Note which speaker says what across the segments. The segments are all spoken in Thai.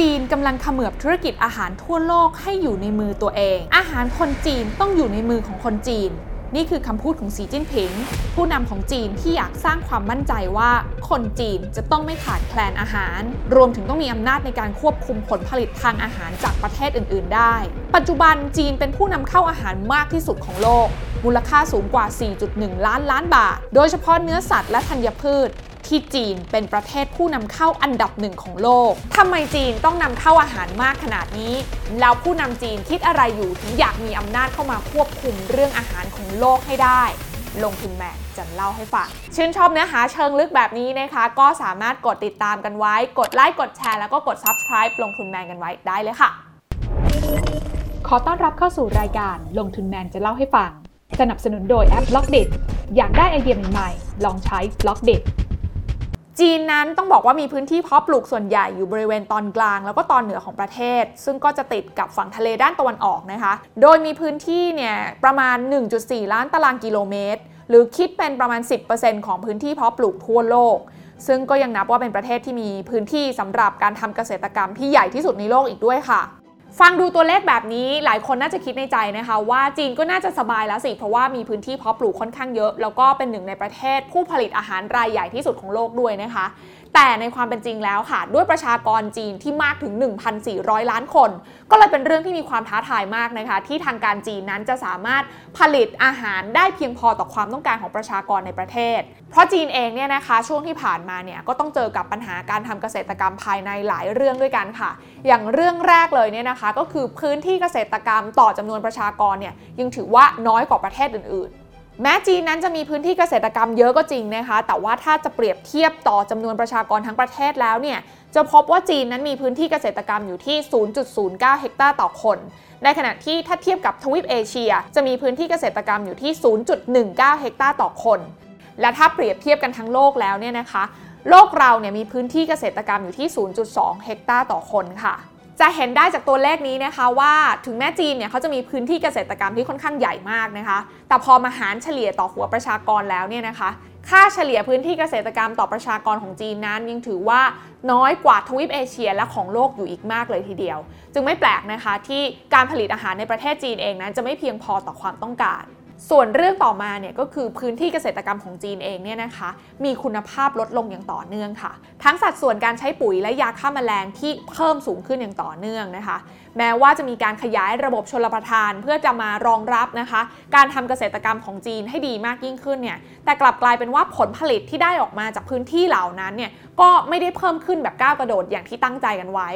Speaker 1: จีนกำลังเขมือบธุรกิจอาหารทั่วโลกให้อยู่ในมือตัวเอง อาหารคนจีนต้องอยู่ในมือของคนจีน นี่คือคำพูดของสีจิ้นผิง ผู้นำของจีนที่อยากสร้างความมั่นใจว่า คนจีนจะต้องไม่ขาดแคลนอาหาร รวมถึงต้องมีอำนาจในการควบคุมผลผลิตทางอาหารจากประเทศอื่น ๆ ได้ ปัจจุบันจีนเป็นผู้นำเข้าอาหารมากที่สุดของโลก มูลค่าสูงกว่า 4.1 ล้านล้านบาท โดยเฉพาะเนื้อสัตว์และธัญพืช ที่จีนเป็นประเทศผู้นำเข้าอันดับหนึ่งของโลกทำไมจีนต้องนำเข้าอาหารมากขนาดนี้ แล้วผู้นำจีนคิดอะไรอยู่ถึงอยากมีอำนาจเข้ามาควบคุมเรื่องอาหารของโลกให้ได้ลงทุนแมนจะเล่าให้ฟัง ชื่นชอบเนื้อหาเชิงลึกแบบนี้นะคะ ก็สามารถกดติดตามกันไว้ กดไลค์ กดแชร์ แล้วก็กด subscribe ลงทุนแมนกันไว้ได้เลยค่ะ ขอต้อนรับเข้าสู่รายการลงทุนแมนจะเล่าให้ฟัง สนับสนุนโดยแอป b ล็อกเดอยากได้ไอเดียใหม่ๆ ลองใช้ b ล็อกเด จีนนั้นต้องบอกว่ามีพื้นที่เพาะปลูกส่วนใหญ่อยู่บริเวณตอนกลาง แล้วก็ตอนเหนือของประเทศ ซึ่งก็จะติดกับฝั่งทะเลด้านตะวันออกนะคะ โดยมีพื้นที่เนี่ยประมาณ 1.4 ล้านตารางกิโลเมตร หรือคิดเป็นประมาณ 10%ของพื้นที่เพาะปลูกทั่วโลก ซึ่งก็ยังนับว่าเป็นประเทศที่มีพื้นที่สำหรับการทำเกษตรกรรมที่ใหญ่ที่สุดในโลกอีกด้วยค่ะ ฟังดูตัวเลขแบบนี้หลายคนน่าจะคิดในใจนะคะ ว่าจีนก็น่าจะสบายแล้วสิ เพราะว่ามีพื้นที่เพาะปลูกค่อนข้างเยอะ แล้วก็เป็นหนึ่งในประเทศผู้ผลิตอาหารรายใหญ่ที่สุดของโลกด้วยนะคะ แต่ในความเป็นจริงแล้วค่ะ ด้วยประชากรจีนที่มากถึง 1,400 ล้านคน ก็เลยเป็นเรื่องที่มีความท้าทายมากนะคะ ที่ทางการจีนนั้นจะสามารถผลิตอาหารได้เพียงพอต่อความต้องการของประชากรในประเทศ เพราะจีนเองเนี่ยนะคะ ช่วงที่ผ่านมาเนี่ยก็ต้องเจอกับปัญหาการทำเกษตรกรรมภายในหลายเรื่องด้วยกันค่ะ อย่างเรื่องแรกเลยเนี่ยนะคะ ก็คือพื้นที่เกษตรกรรมต่อจำนวนประชากรเนี่ยยังถือว่าน้อยกว่าประเทศอื่น แม้จีนนั้นจะมีพื้นที่เกษตรกรรมเยอะก็จริงนะคะ แต่ว่าถ้าจะเปรียบเทียบต่อจำนวนประชากรทั้งประเทศแล้วเนี่ย จะพบว่าจีนนั้นมีพื้นที่เกษตรกรรมอยู่ที่ 0.09 เฮกตาร์ต่อคน ในขณะที่ถ้าเทียบกับทวีปเอเชีย จะมีพื้นที่เกษตรกรรมอยู่ที่ 0.19 เฮกตาร์ต่อคน และถ้าเปรียบเทียบกันทั้งโลกแล้วเนี่ยนะคะ โลกเราเนี่ยมีพื้นที่เกษตรกรรมอยู่ที่ 0.2 เฮกตาร์ต่อคนค่ะ จะเห็นได้จากตัวเลขนี้นะคะว่าถึงแม้จีนเนี่ยเขาจะมีพื้นที่เกษตรกรรมที่ค่อนข้างใหญ่มากนะคะ แต่พอมาหารเฉลี่ยต่อหัวประชากรแล้วเนี่ยนะคะ ค่าเฉลี่ยพื้นที่เกษตรกรรมต่อประชากรของจีนนั้นยังถือว่าน้อยกว่าทวีปเอเชียและของโลกอยู่อีกมากเลยทีเดียว จึงไม่แปลกนะคะที่การผลิตอาหารในประเทศจีนเองนั้นจะไม่เพียงพอต่อความต้องการ ส่วนเรื่องต่อมาเนี่ยก็คือพื้นที่เกษตรกรรมของจีนเองเนี่ยนะคะ มีคุณภาพลดลงอย่างต่อเนื่องค่ะ ทั้งสัดส่วนการใช้ปุ๋ยและยาฆ่าแมลงที่เพิ่มสูงขึ้นอย่างต่อเนื่องนะคะ แม้ว่าจะมีการขยายระบบชลประทานเพื่อจะมารองรับนะคะ การทำเกษตรกรรมของจีนให้ดีมากยิ่งขึ้นเนี่ยแต่กลับกลายเป็นว่าผลผลิตที่ได้ออกมาจากพื้นที่เหล่านั้นเนี่ยก็ไม่ได้เพิ่มขึ้นแบบก้าวกระโดดอย่างที่ตั้งใจกันไว้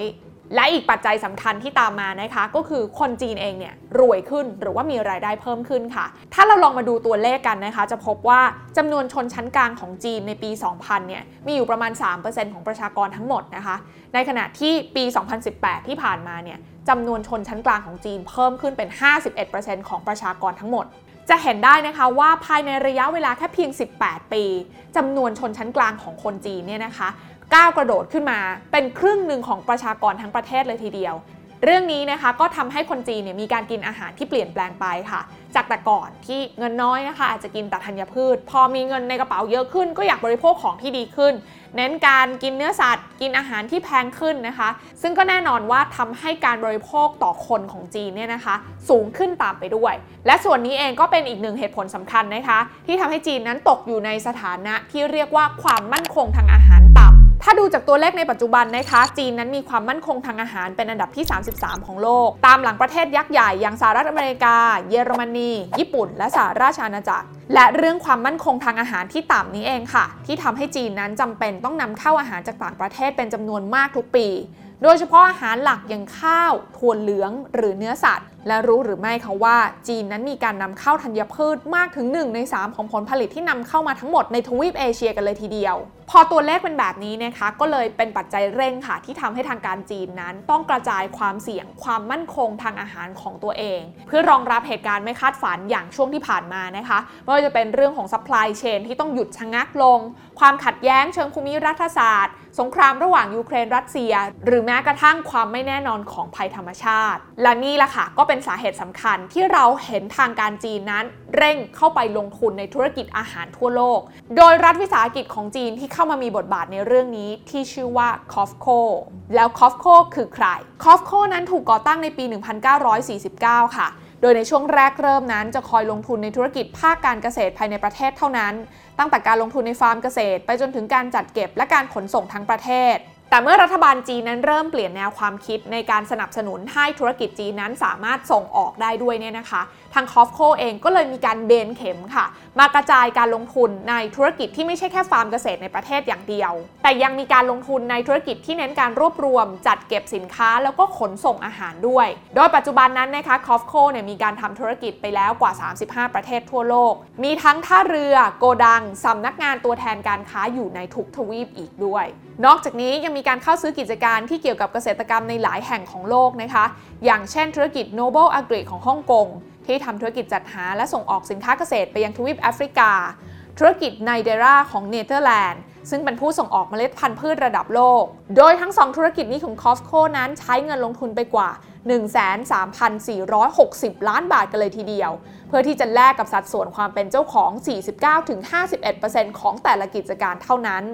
Speaker 1: และอีกปัจจัยสำคัญที่ตามมานะคะ ก็คือคนจีนเองเนี่ยรวยขึ้นหรือว่ามีรายได้เพิ่มขึ้นค่ะ ถ้าเราลองมาดูตัวเลขกันนะคะ จะพบว่าจำนวนชนชั้นกลางของจีนในปี 2000 เนี่ยมีอยู่ประมาณ 3%ของประชากรทั้งหมดนะคะ ในขณะที่ปี 2018 ที่ผ่านมาเนี่ยจำนวนชนชั้นกลางของจีนเพิ่มขึ้นเป็น 51%ของประชากรทั้งหมดจะเห็นได้นะคะว่าภายในระยะเวลาแค่เพียง 18 ปีจำนวนชนชั้นกลางของคนจีนเนี่ยนะคะ ก้าวกระโดดขึ้นมา เป็นครึ่งหนึ่งของประชากรทั้งประเทศเลยทีเดียว เรื่องนี้นะคะก็ทำให้คนจีนเนี่ยมีการกินอาหารที่เปลี่ยนแปลงไปค่ะ จากแต่ก่อนที่เงินน้อยนะคะอาจจะกินแต่ธัญพืช พอมีเงินในกระเป๋าเยอะขึ้น ก็อยากบริโภคของที่ดีขึ้น เน้นการกินเนื้อสัตว์ กินอาหารที่แพงขึ้นนะคะ ซึ่งก็แน่นอนว่าทำให้การบริโภคต่อคนของจีนเนี่ยนะคะ สูงขึ้นตามไปด้วย และส่วนนี้เองก็เป็นอีกหนึ่งเหตุผลสำคัญนะคะ ที่ทำให้จีนนั้นตกอยู่ในสถานะที่เรียกว่าความมั่นคงทางอาหาร ถ้าดูจากตัวเลขในปัจจุบันนะคะจีนนั้นมีความมั่นคงทางอาหารเป็นอันดับที่ 33 ของโลก ตามหลังประเทศยักษ์ใหญ่อย่างสหรัฐอเมริกา เยอรมนี ญี่ปุ่น และสหราชอาณาจักร และเรื่องความมั่นคงทางอาหารที่ต่ำนี้เองค่ะ ที่ทำให้จีนนั้นจำเป็นต้องนำเข้าอาหารจากต่างประเทศเป็นจำนวนมากทุกปี โดยเฉพาะอาหารหลักอย่างข้าวถั่วเหลือง หรือเนื้อสัตว์ และรู้หรือไม่คะว่าจีนนั้นมีการนำเข้าธัญพืชมากถึง 1 ใน 3 ของผลผลิตที่นำเข้ามาทั้งหมดในทวีปเอเชียกันเลยทีเดียว พอตัวเลขเป็นแบบนี้นะคะ ก็เลยเป็นปัจจัยเร่งค่ะ ที่ทำให้ทางการจีนนั้น ต้องกระจายความเสี่ยงความมั่นคงทางอาหารของตัวเอง เพื่อรองรับเหตุการณ์ไม่คาดฝันอย่างช่วงที่ผ่านมานะคะไม่ว่าจะเป็นเรื่องของ supply chain ที่ต้องหยุดชะงักลง ความขัดแย้งเชิงภูมิรัฐศาสตร์สงครามระหว่างยูเครนรัสเซีย หรือแม้กระทั่งความไม่แน่นอนของภัยธรรมชาติ และนี่แหละค่ะก็เป็นเป็นสาเหตุสำคัญที่เราเห็นทางการจีนนั้นเร่งเข้าไปลงทุนในธุรกิจอาหารทั่วโลก โดยรัฐวิสาหกิจของจีนที่เข้ามามีบทบาทในเรื่องนี้ที่ชื่อว่า COFCO แล้ว COFCO คือใคร COFCO นั้นถูกก่อตั้งในปี 1949 ค่ะโดยในช่วงแรกเริ่มนั้นจะคอยลงทุนในธุรกิจภาคการเกษตรภายในประเทศเท่านั้น ตั้งแต่การลงทุนในฟาร์มเกษตร ไปจนถึงการจัดเก็บและการขนส่งทั้งประเทศ แต่เมื่อรัฐบาลจีนนั้นเริ่มเปลี่ยนแนวความคิดในการสนับสนุนให้ธุรกิจจีนนั้นสามารถส่งออกได้ด้วยเนี่ยนะคะ ทางคอฟโคเองก็เลยมีการเบนเข็มค่ะ มากระจายการลงทุนในธุรกิจที่ไม่ใช่แค่ฟาร์มเกษตรในประเทศอย่างเดียว แต่ยังมีการลงทุนในธุรกิจที่เน้นการรวบรวม จัดเก็บสินค้าแล้วก็ขนส่งอาหารด้วย โดยปัจจุบันนั้นนะคะคอฟโคเนี่ยมีการทำธุรกิจไปแล้วกว่า 35 ประเทศทั่วโลก มีทั้งท่าเรือ โกดังสำนักงานตัวแทนการค้าอยู่ในทุกทวีปอีกด้วย นอกจากนี้ยังมีการเข้าซื้อกิจการที่เกี่ยวกับเกษตรกรรมในหลายแห่งของโลกนะคะ อย่างเช่นธุรกิจ Noble Agri ของฮ่องกงที่ทำธุรกิจจัดหาและส่งออกสินค้าเกษตรไปยังทวีปแอฟริกา ธุรกิจ Nidera ของเนเธอร์แลนด์ซึ่งเป็นผู้ส่งออกเมล็ดพันธุ์พืชระดับโลก โดยทั้ง 2 ธุรกิจนี้ของ COFCO นั้นใช้เงินลงทุนไปกว่า 13,460 ล้านบาทกันเลยทีเดียว เพื่อที่จะแลกกับสัดส่วนความเป็นเจ้าของ 49-51%ของแต่ละกิจการเท่านั้น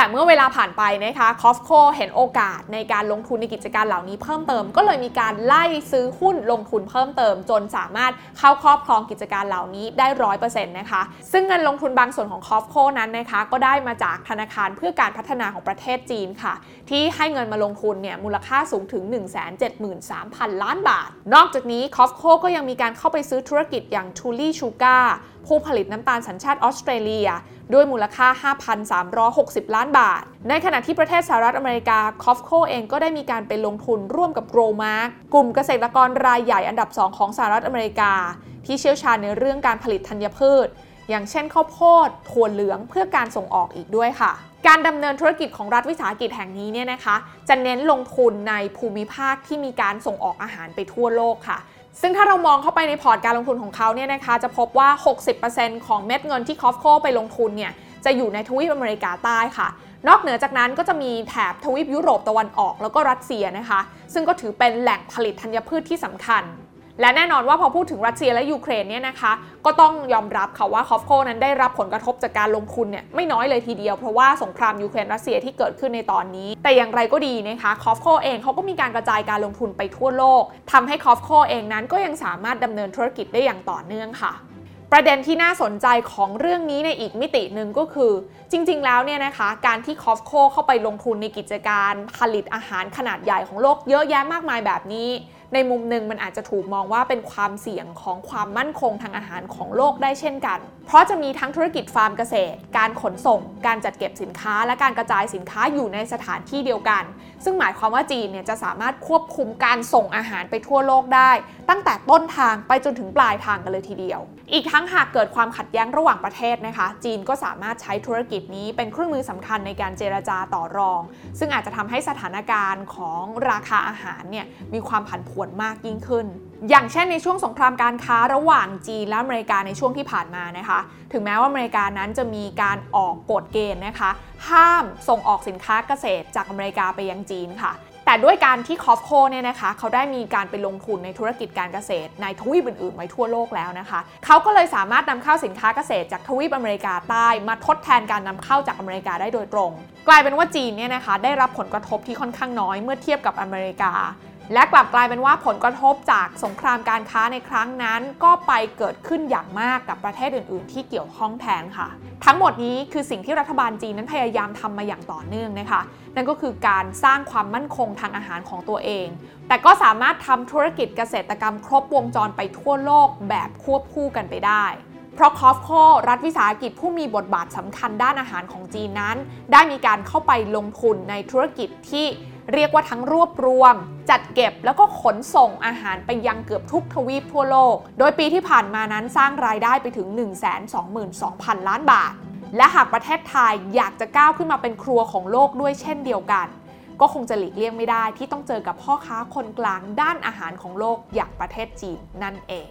Speaker 1: แต่เมื่อเวลาผ่านไปนะคะ COFCOเห็นโอกาสในการลงทุนในกิจการเหล่านี้เพิ่มเติม ก็เลยมีการไล่ซื้อหุ้นลงทุนเพิ่มเติม จนสามารถเข้าครอบครองกิจการเหล่านี้ได้ร้อยเปอร์เซ็นต์นะคะ ซึ่งเงินลงทุนบางส่วนของ COFCO นั้นนะคะก็ได้มาจากธนาคารเพื่อการพัฒนาของประเทศจีนค่ะ ที่ให้เงินมาลงทุนเนี่ยมูลค่าสูงถึง 173,000 ล้านบาท นอกจากนี้ COFCO ก็ยังมีการเข้าไปซื้อธุรกิจอย่าง Tully Sugar ผู้ผลิตน้ำตาลสัญชาติออสเตรเลีย ด้วยมูลค่า 5,360 ล้านบาท ในขณะที่ประเทศสหรัฐอเมริกา COFCO เองก็ได้มีการไปลงทุนร่วมกับ Growmark กลุ่มเกษตรกรรายใหญ่อันดับ 2 ของสหรัฐอเมริกา ที่เชี่ยวชาญในเรื่องการผลิตธัญพืช อย่างเช่นข้าวโพดถั่วเหลืองเพื่อการส่งออกอีกด้วยค่ะการดำเนินธุรกิจของรัฐวิสาหกิจแห่งนี้เนี่ยนะคะ จะเน้นลงทุนในภูมิภาคที่มีการส่งออกอาหารไปทั่วโลกค่ะ ซึ่งถ้าเรามองเข้าไปในพอร์ตการลงทุนของเขาเนี่ยนะคะจะพบว่า 60%ของเม็ดเงินที่คอฟโคไปลงทุนเนี่ยจะอยู่ในทวีปอเมริกาใต้ค่ะ นอกเหนือจากนั้นก็จะมีแถบทวีปยุโรปตะวันออกแล้วก็รัสเซียนะคะ ซึ่งก็ถือเป็นแหล่งผลิตธัญพืชที่สำคัญ และแน่นอนว่าพอพูดถึงรัสเซียและยูเครนเนี่ยนะคะก็ต้องยอมรับค่ะว่าคอฟโคนั้นได้รับผลกระทบจากการลงทุนเนี่ยไม่น้อยเลยทีเดียวเพราะว่าสงครามยูเครนรัสเซียที่เกิดขึ้นในตอนนี้ แต่อย่างไรก็ดีนะคะคอฟโคเองเขาก็มีการกระจายการลงทุนไปทั่วโลกทำให้คอฟโคเองนั้นก็ยังสามารถดำเนินธุรกิจได้อย่างต่อเนื่องค่ะ ประเด็นที่น่าสนใจของเรื่องนี้ในอีกมิติหนึ่งก็คือ จริง ๆ แล้วเนี่ยนะคะการที่คอฟโคเข้าไปลงทุนในกิจการผลิตอาหารขนาดใหญ่ของโลกเยอะแยะมากมายแบบนี้ ในมุมหนึ่งมันอาจจะถูกมองว่าเป็นความเสี่ยงของความมั่นคงทางอาหารของโลกได้เช่นกัน เพราะจะมีทั้งธุรกิจฟาร์มเกษตร การขนส่ง การจัดเก็บสินค้า และการกระจายสินค้าอยู่ในสถานที่เดียวกัน ซึ่งหมายความว่าจีนเนี่ยจะสามารถควบคุมการส่งอาหารไปทั่วโลกได้ ตั้งแต่ต้นทางไปจนถึงปลายทางกันเลยทีเดียว อีกทั้งหากเกิดความขัดแย้งระหว่างประเทศนะคะ จีนก็สามารถใช้ธุรกิจนี้เป็นเครื่องมือสำคัญในการเจรจาต่อรอง ซึ่งอาจจะทำให้สถานการณ์ของราคาอาหารเนี่ยมีความผันผวนมากยิ่งขึ้น อย่างเช่นในช่วงสงครามการค้าระหว่างจีนและอเมริกาในช่วงที่ผ่านมานะคะ ถึงแม้ว่าอเมริกานั้นจะมีการออกกฎเกณฑ์นะคะ ห้ามส่งออกสินค้าเกษตรจากอเมริกาไปยังจีนค่ะ แต่ด้วยการที่คอฟโคเนี่ยนะคะเขาได้มีการไปลงทุนในธุรกิจการเกษตร ในทวีปอื่นๆ ไว้ทั่วโลกแล้วนะคะเขาก็เลยสามารถนำเข้าสินค้าเกษตรจากทวีปอเมริกาใต้มาทดแทนการนำเข้าจากอเมริกาได้โดยตรง กลายเป็นว่าจีนเนี่ยนะคะได้รับผลกระทบที่ค่อนข้างน้อยเมื่อเทียบกับอเมริกา และกลับกลายเป็นว่าผลกระทบจากสงครามการค้าในครั้งนั้น ก็ไปเกิดขึ้นอย่างมากกับประเทศอื่น ๆ ที่เกี่ยวข้องแทนค่ะ ทั้งหมดนี้คือสิ่งที่รัฐบาลจีนนั้นพยายามทำมาอย่างต่อเนื่องนะคะ นั่นก็คือการสร้างความมั่นคงทางอาหารของตัวเอง แต่ก็สามารถทำธุรกิจเกษตรกรรมครบวงจรไปทั่วโลกแบบควบคู่กันไปได้เพราะคอฟโครัฐวิสาหกิจผู้มีบทบาทสำคัญด้านอาหารของจีนนั้น ได้มีการเข้าไปลงทุนในธุรกิจที่ เรียกว่าทั้งรวบรวม จัดเก็บแล้วก็ขนส่งอาหารไปยังเกือบทุกทวีปทั่วโลก โดยปีที่ผ่านมานั้นสร้างรายได้ไปถึง 122,000 ล้านบาท และหากประเทศไทยอยากจะก้าวขึ้นมาเป็นครัวของโลกด้วยเช่นเดียวกัน ก็คงจะหลีกเลี่ยงไม่ได้ที่ต้องเจอกับพ่อค้าคนกลางด้านอาหารของโลกอย่างประเทศจีนนั่นเอง